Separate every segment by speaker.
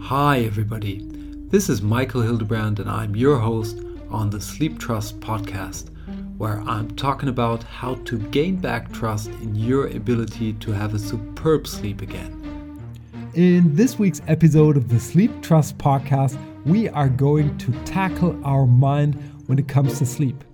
Speaker 1: Hi, everybody. This is Michael Hildebrand, and I'm your host on the Sleep Trust podcast, where I'm talking about how to gain back trust in your ability to have a superb sleep again.
Speaker 2: In this week's episode of the Sleep Trust podcast, we are going to tackle our mind when it comes to sleep.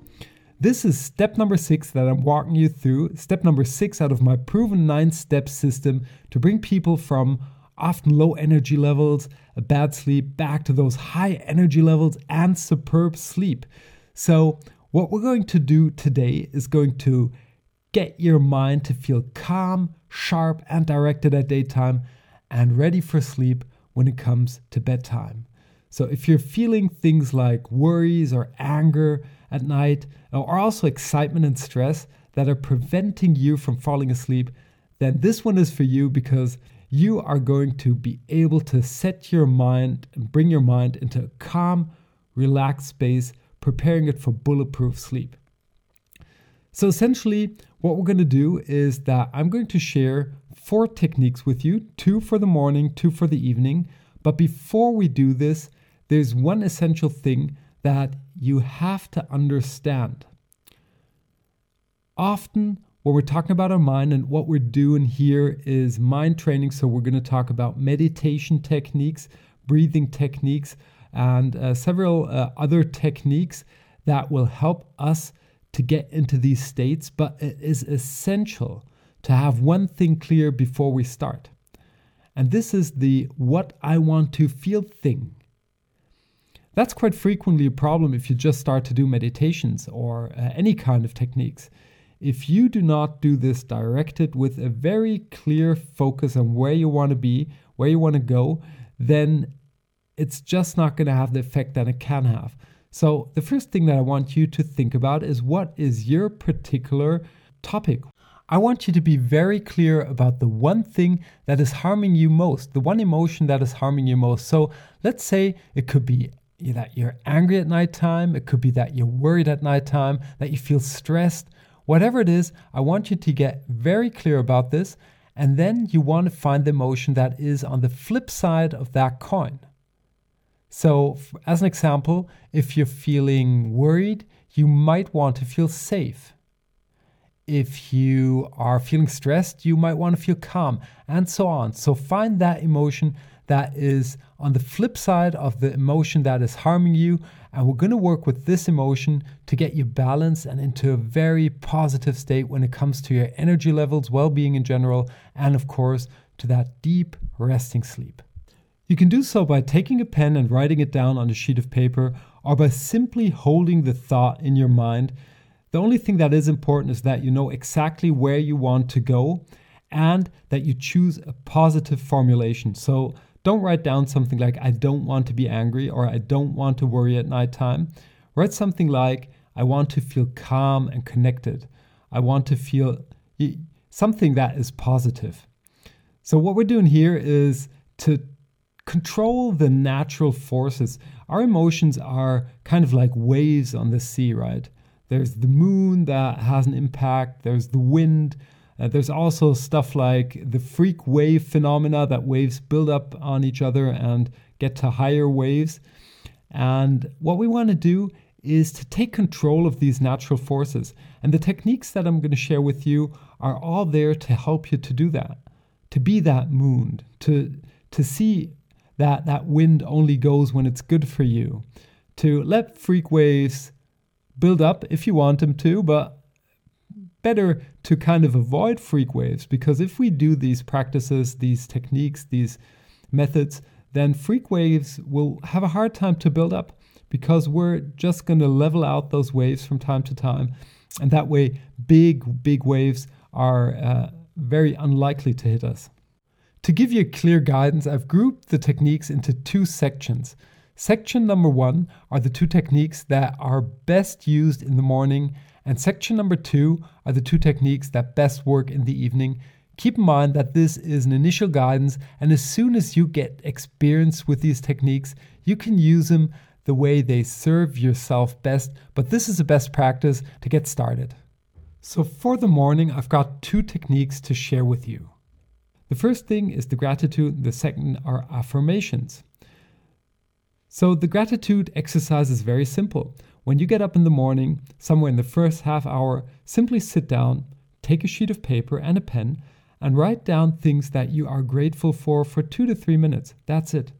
Speaker 2: This is step number six that I'm walking you through. Step number six out of my proven nine step system to bring people from often low energy levels, a bad sleep, back to those high energy levels and superb sleep. So, what we're going to do today is going to get your mind to feel calm, sharp, and directed at daytime and ready for sleep when it comes to bedtime. So, if you're feeling things like worries or anger at night, uh, or also excitement and stress that are preventing you from falling asleep, then this one is for you because you are going to be able to set your mind and bring your mind into a calm, relaxed space, preparing it for bulletproof sleep. So, essentially, what we're going to do is that I'm going to share four techniques with you two for the morning, two for the evening. But before we do this, there's one essential thing that you have to understand. Often, what we're talking about our mind and what we're doing here is mind training. So, we're going to talk about meditation techniques, breathing techniques, and uh, several uh, other techniques that will help us to get into these states. But it is essential to have one thing clear before we start. And this is the what I want to feel thing. That's quite frequently a problem if you just start to do meditations or uh, any kind of techniques. If you do not do this directed with a very clear focus on where you want to be, where you want to go, then it's just not going to have the effect that it can have. So, the first thing that I want you to think about is what is your particular topic? I want you to be very clear about the one thing that is harming you most, the one emotion that is harming you most. So, let's say it could be that you're angry at nighttime, it could be that you're worried at nighttime, that you feel stressed, Whatever it is, I want you to get very clear about this. And then you want to find the emotion that is on the flip side of that coin. So, as an example, if you're feeling worried, you might want to feel safe. If you are feeling stressed, you might want to feel calm, and so on. So, find that emotion that is on the flip side of the emotion that is harming you. And we're going to work with this emotion to get you balanced and into a very positive state when it comes to your energy levels, well being in general, and of course, to that deep resting sleep. You can do so by taking a pen and writing it down on a sheet of paper, or by simply holding the thought in your mind. The only thing that is important is that you know exactly where you want to go and that you choose a positive formulation. So, don't write down something like, I don't want to be angry or I don't want to worry at nighttime. Write something like, I want to feel calm and connected. I want to feel something that is positive. So, what we're doing here is to control the natural forces. Our emotions are kind of like waves on the sea, right? There's the moon that has an impact, there's the wind, uh, there's also stuff like the freak wave phenomena that waves build up on each other and get to higher waves. And what we want to do is to take control of these natural forces. And the techniques that I'm going to share with you are all there to help you to do that, to be that moon, to, to see that that wind only goes when it's good for you, to let freak waves build up if you want them to, but better to kind of avoid freak waves because if we do these practices, these techniques, these methods, then freak waves will have a hard time to build up because we're just going to level out those waves from time to time. And that way, big, big waves are uh, very unlikely to hit us. To give you clear guidance, I've grouped the techniques into two sections. Section number one are the two techniques that are best used in the morning and section number two are the two techniques that best work in the evening. Keep in mind that this is an initial guidance, and as soon as you get experience with these techniques, you can use them the way they serve yourself best. But this is a best practice to get started. So, for the morning, I've got two techniques to share with you. The The first thing is the gratitude, the second are affirmations. So, the gratitude exercise is very simple. When you get up in the morning, somewhere in the first half hour, simply sit down, take a sheet of paper and a pen, and write down things that you are grateful for for two to three minutes. That's it.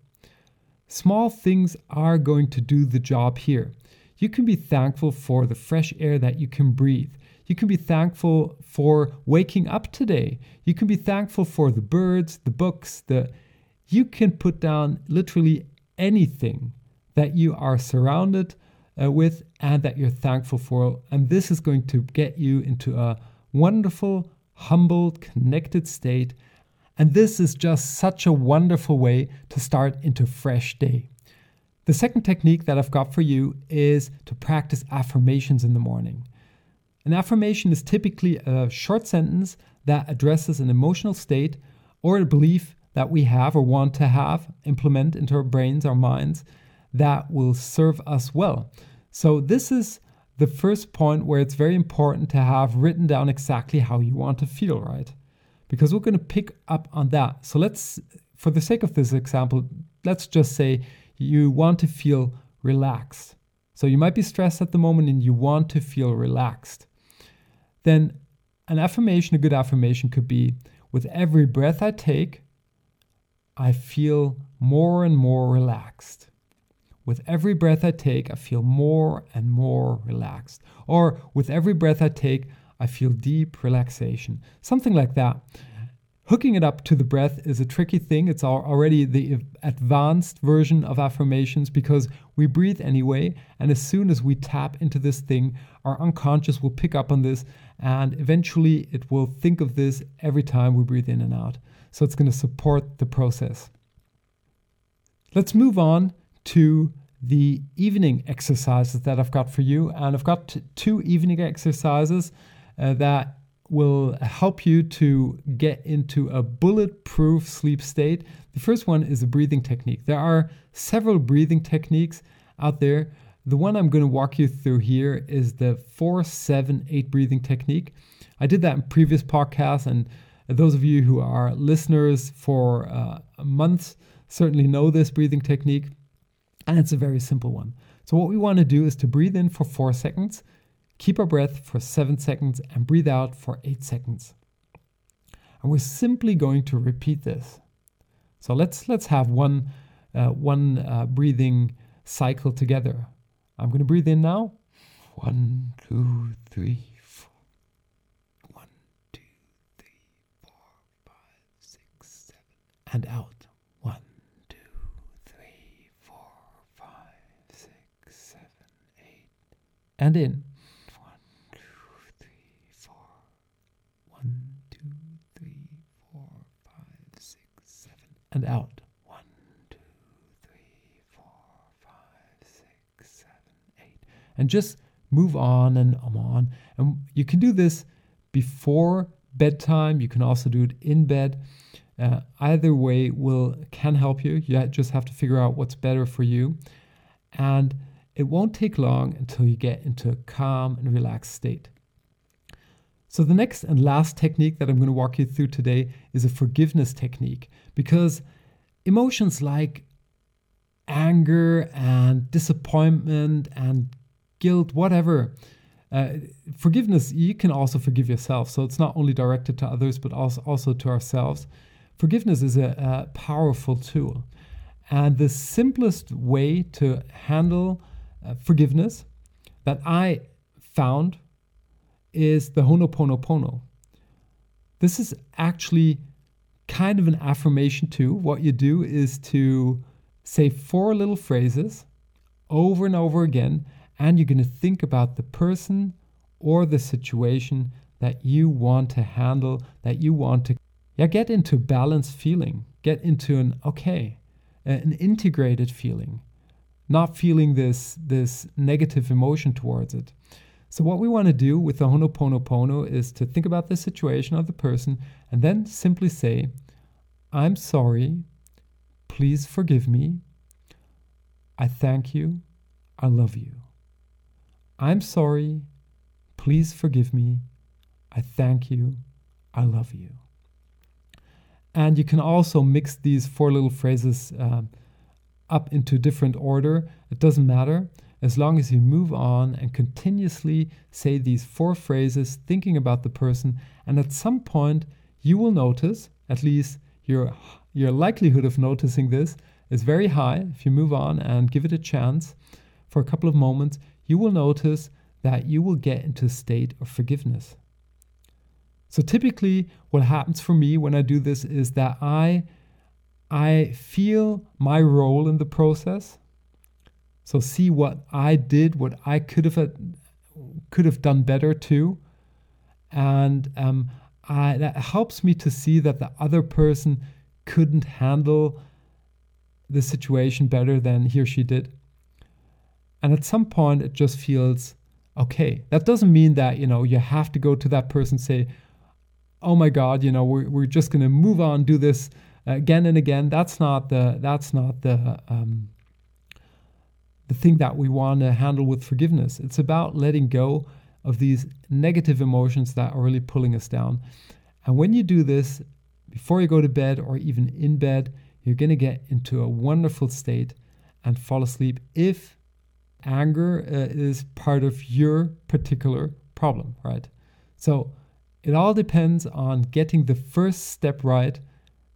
Speaker 2: Small things are going to do the job here. You can be thankful for the fresh air that you can breathe. You can be thankful for waking up today. You can be thankful for the birds, the books, the you can put down literally anything that you are surrounded uh, with and that you're thankful for. And this is going to get you into a wonderful, humbled, connected state. And this is just such a wonderful way to start into fresh day. The second technique that I've got for you is to practice affirmations in the morning. An affirmation is typically a short sentence that addresses an emotional state or a belief that we have or want to have, implement into our brains, our minds, that will serve us well. So, this is the first point where it's very important to have written down exactly how you want to feel, right? Because we're going to pick up on that. So, let's, for the sake of this example, let's just say you want to feel relaxed. So, you might be stressed at the moment and you want to feel relaxed. Then, an affirmation, a good affirmation could be with every breath I take, I feel more and more relaxed. With every breath I take, I feel more and more relaxed. Or with every breath I take, I feel deep relaxation. Something like that. Hooking it up to the breath is a tricky thing. It's already the advanced version of affirmations because we breathe anyway. And as soon as we tap into this thing, our unconscious will pick up on this and eventually it will think of this every time we breathe in and out. So it's going to support the process. Let's move on to the evening exercises that I've got for you. And I've got two evening exercises uh, that will help you to get into a bulletproof sleep state. The first one is a breathing technique. There are several breathing techniques out there. The one I'm going to walk you through here is the 478 breathing technique. I did that in previous podcasts and those of you who are listeners for uh, months certainly know this breathing technique, and it's a very simple one. So, what we want to do is to breathe in for four seconds, keep our breath for seven seconds, and breathe out for eight seconds. And we're simply going to repeat this. So let's let's have one uh, one uh, breathing cycle together. I'm going to breathe in now. One, two, three, and out. One, two, three, four, five, six, seven, eight. And in. One, two, three, four. One, two, three, four, five, six, seven. And out. One, two, three, four, five, six, seven, eight. And just move on and on. And you can do this before bedtime. You can also do it in bed. Uh, either way will can help you. You just have to figure out what's better for you, and it won't take long until you get into a calm and relaxed state. So the next and last technique that I'm going to walk you through today is a forgiveness technique because emotions like anger and disappointment and guilt, whatever. Uh, forgiveness, you can also forgive yourself. So it's not only directed to others, but also, also to ourselves. Forgiveness is a, a powerful tool. And the simplest way to handle uh, forgiveness that I found is the Ho'oponopono. This is actually kind of an affirmation too. What you do is to say four little phrases over and over again, and you're going to think about the person or the situation that you want to handle, that you want to yeah, get into balanced feeling. Get into an okay, an integrated feeling, not feeling this this negative emotion towards it. So what we want to do with the Ho'oponopono is to think about the situation of the person and then simply say, "I'm sorry. Please forgive me. I thank you. I love you. I'm sorry. Please forgive me. I thank you. I love you." And you can also mix these four little phrases um, up into different order. It doesn't matter as long as you move on and continuously say these four phrases, thinking about the person. And at some point, you will notice, at least your, your likelihood of noticing this is very high. If you move on and give it a chance for a couple of moments, you will notice that you will get into a state of forgiveness. So typically what happens for me when I do this is that I I feel my role in the process. So see what I did, what I could have could have done better too, and um, I, that helps me to see that the other person couldn't handle the situation better than he or she did. And at some point, it just feels okay. That doesn't mean that you know you have to go to that person say, "Oh my God, you know we're we're just gonna move on, do this again and again." That's not the that's not the um, the thing that we want to handle with forgiveness. It's about letting go of these negative emotions that are really pulling us down. And when you do this before you go to bed or even in bed, you're going to get into a wonderful state and fall asleep if anger uh, is part of your particular problem, right? So it all depends on getting the first step right,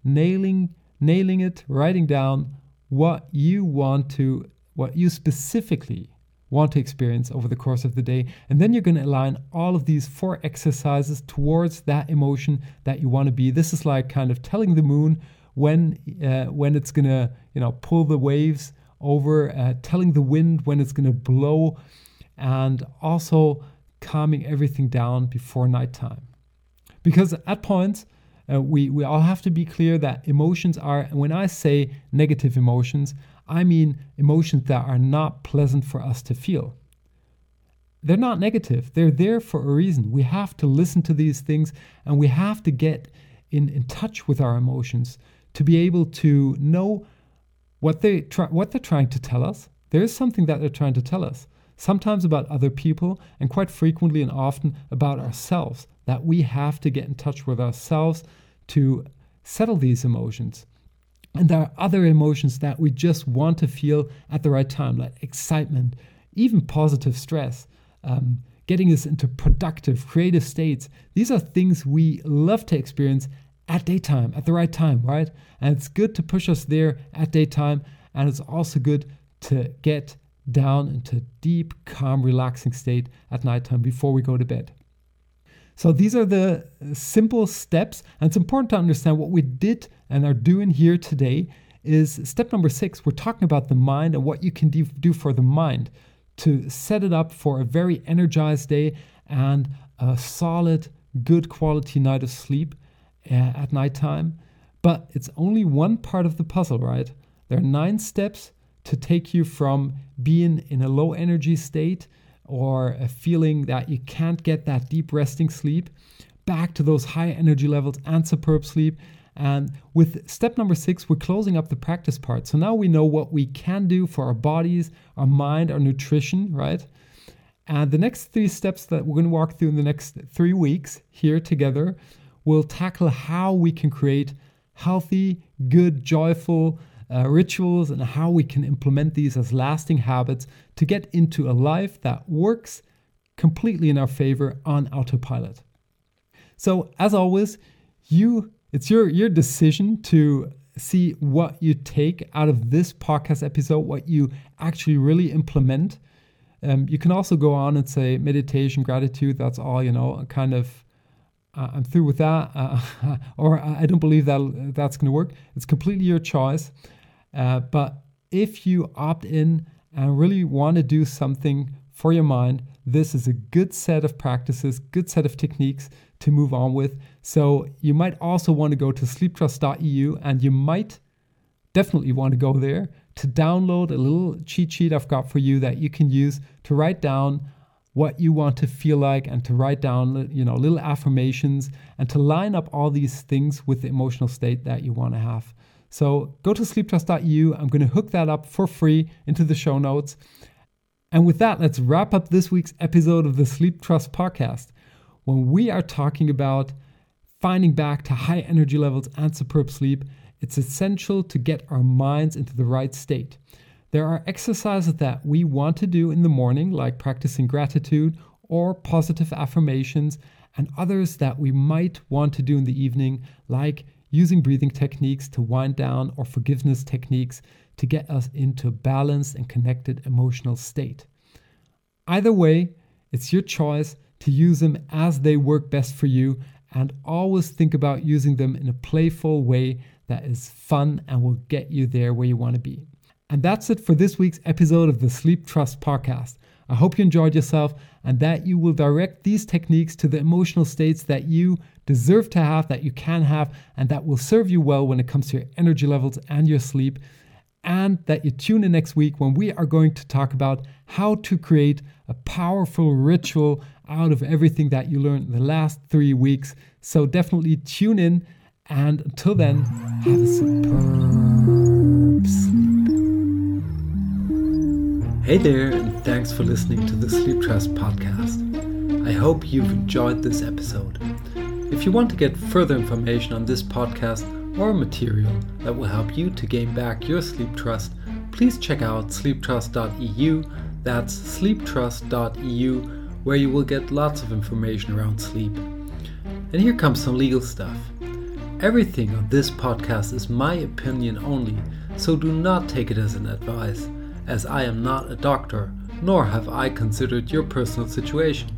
Speaker 2: nailing nailing it, writing down what you want to what you specifically want to experience over the course of the day. And then you're going to align all of these four exercises towards that emotion that you want to be. This is like kind of telling the moon when uh, when it's going to, you know, pull the waves over, uh, telling the wind when it's going to blow, and also calming everything down before nighttime. Because at points, uh, we, we all have to be clear that emotions are, when I say negative emotions, I mean emotions that are not pleasant for us to feel. They're not negative, they're there for a reason. We have to listen to these things and we have to get in, in touch with our emotions to be able to know what, they try, what they're trying to tell us. There is something that they're trying to tell us, sometimes about other people, and quite frequently and often about ourselves, that we have to get in touch with ourselves to settle these emotions. And there are other emotions that we just want to feel at the right time, like excitement, even positive stress, um, getting us into productive, creative states. These are things we love to experience at daytime, at the right time, right? And it's good to push us there at daytime. And it's also good to get down into deep, calm, relaxing state at nighttime before we go to bed. So these are the simple steps. And it's important to understand what we did and are doing here today is step number six. We're talking about the mind and what you can do for the mind to set it up for a very energized day and a solid, good quality night of sleep uh, at nighttime. But it's only one part of the puzzle, right? There are nine steps to take you from being in a low energy state or a feeling that you can't get that deep resting sleep back to those high energy levels and superb sleep. And with step number six, we're closing up the practice part. So now we know what we can do for our bodies, our mind, our nutrition, right? And the next three steps that we're going to walk through in the next three weeks here together will tackle how we can create healthy, good, joyful, uh, rituals and how we can implement these as lasting habits to get into a life that works completely in our favor on autopilot. So, as always, you it's your your decision to see what you take out of this podcast episode, what you actually really implement. Um, you can also go on and say meditation, gratitude. That's all you know. Kind of, uh, I'm through with that, uh, or I don't believe that that's going to work. It's completely your choice. Uh, but if you opt in and really want to do something for your mind, this is a good set of practices, good set of techniques to move on with. So you might also want to go to sleeptrust.eu and you might definitely want to go there to download a little cheat sheet I've got for you that you can use to write down what you want to feel like and to write down you know little affirmations and to line up all these things with the emotional state that you want to have so go to sleeptrust.eu. I'm going to hook that up for free into the show notes. And with that, let's wrap up this week's episode of the Sleep Trust podcast when we are talking about finding back to high energy levels and superb sleep, it's essential to get our minds into the right state. There are exercises that we want to do in the morning, like practicing gratitude or positive affirmations, and others that we might want to do in the evening, like using breathing techniques to wind down or forgiveness techniques to get us into a balanced and connected emotional state. Either way, it's your choice to use them as they work best for you and always think about using them in a playful way that is fun and will get you there where you want to be. And that's it for this week's episode of the Sleep Trust podcast. I hope you enjoyed yourself and that you will direct these techniques to the emotional states that you deserve to have, that you can have, and that will serve you well when it comes to your energy levels and your sleep. And that you tune in next week when we are going to talk about how to create a powerful ritual out of everything that you learned in the last three weeks. So definitely tune in. And until then, have a superb sleep.
Speaker 1: Hey there, and thanks for listening to the Sleep Trust podcast. I hope you've enjoyed this episode. If you want to get further information on this podcast or material that will help you to gain back your sleep trust, please check out sleeptrust.eu. That's sleeptrust.eu, where you will get lots of information around sleep. And here comes some legal stuff. Everything on this podcast is my opinion only, so do not take it as an advice as I am not a doctor, nor have I considered your personal situation.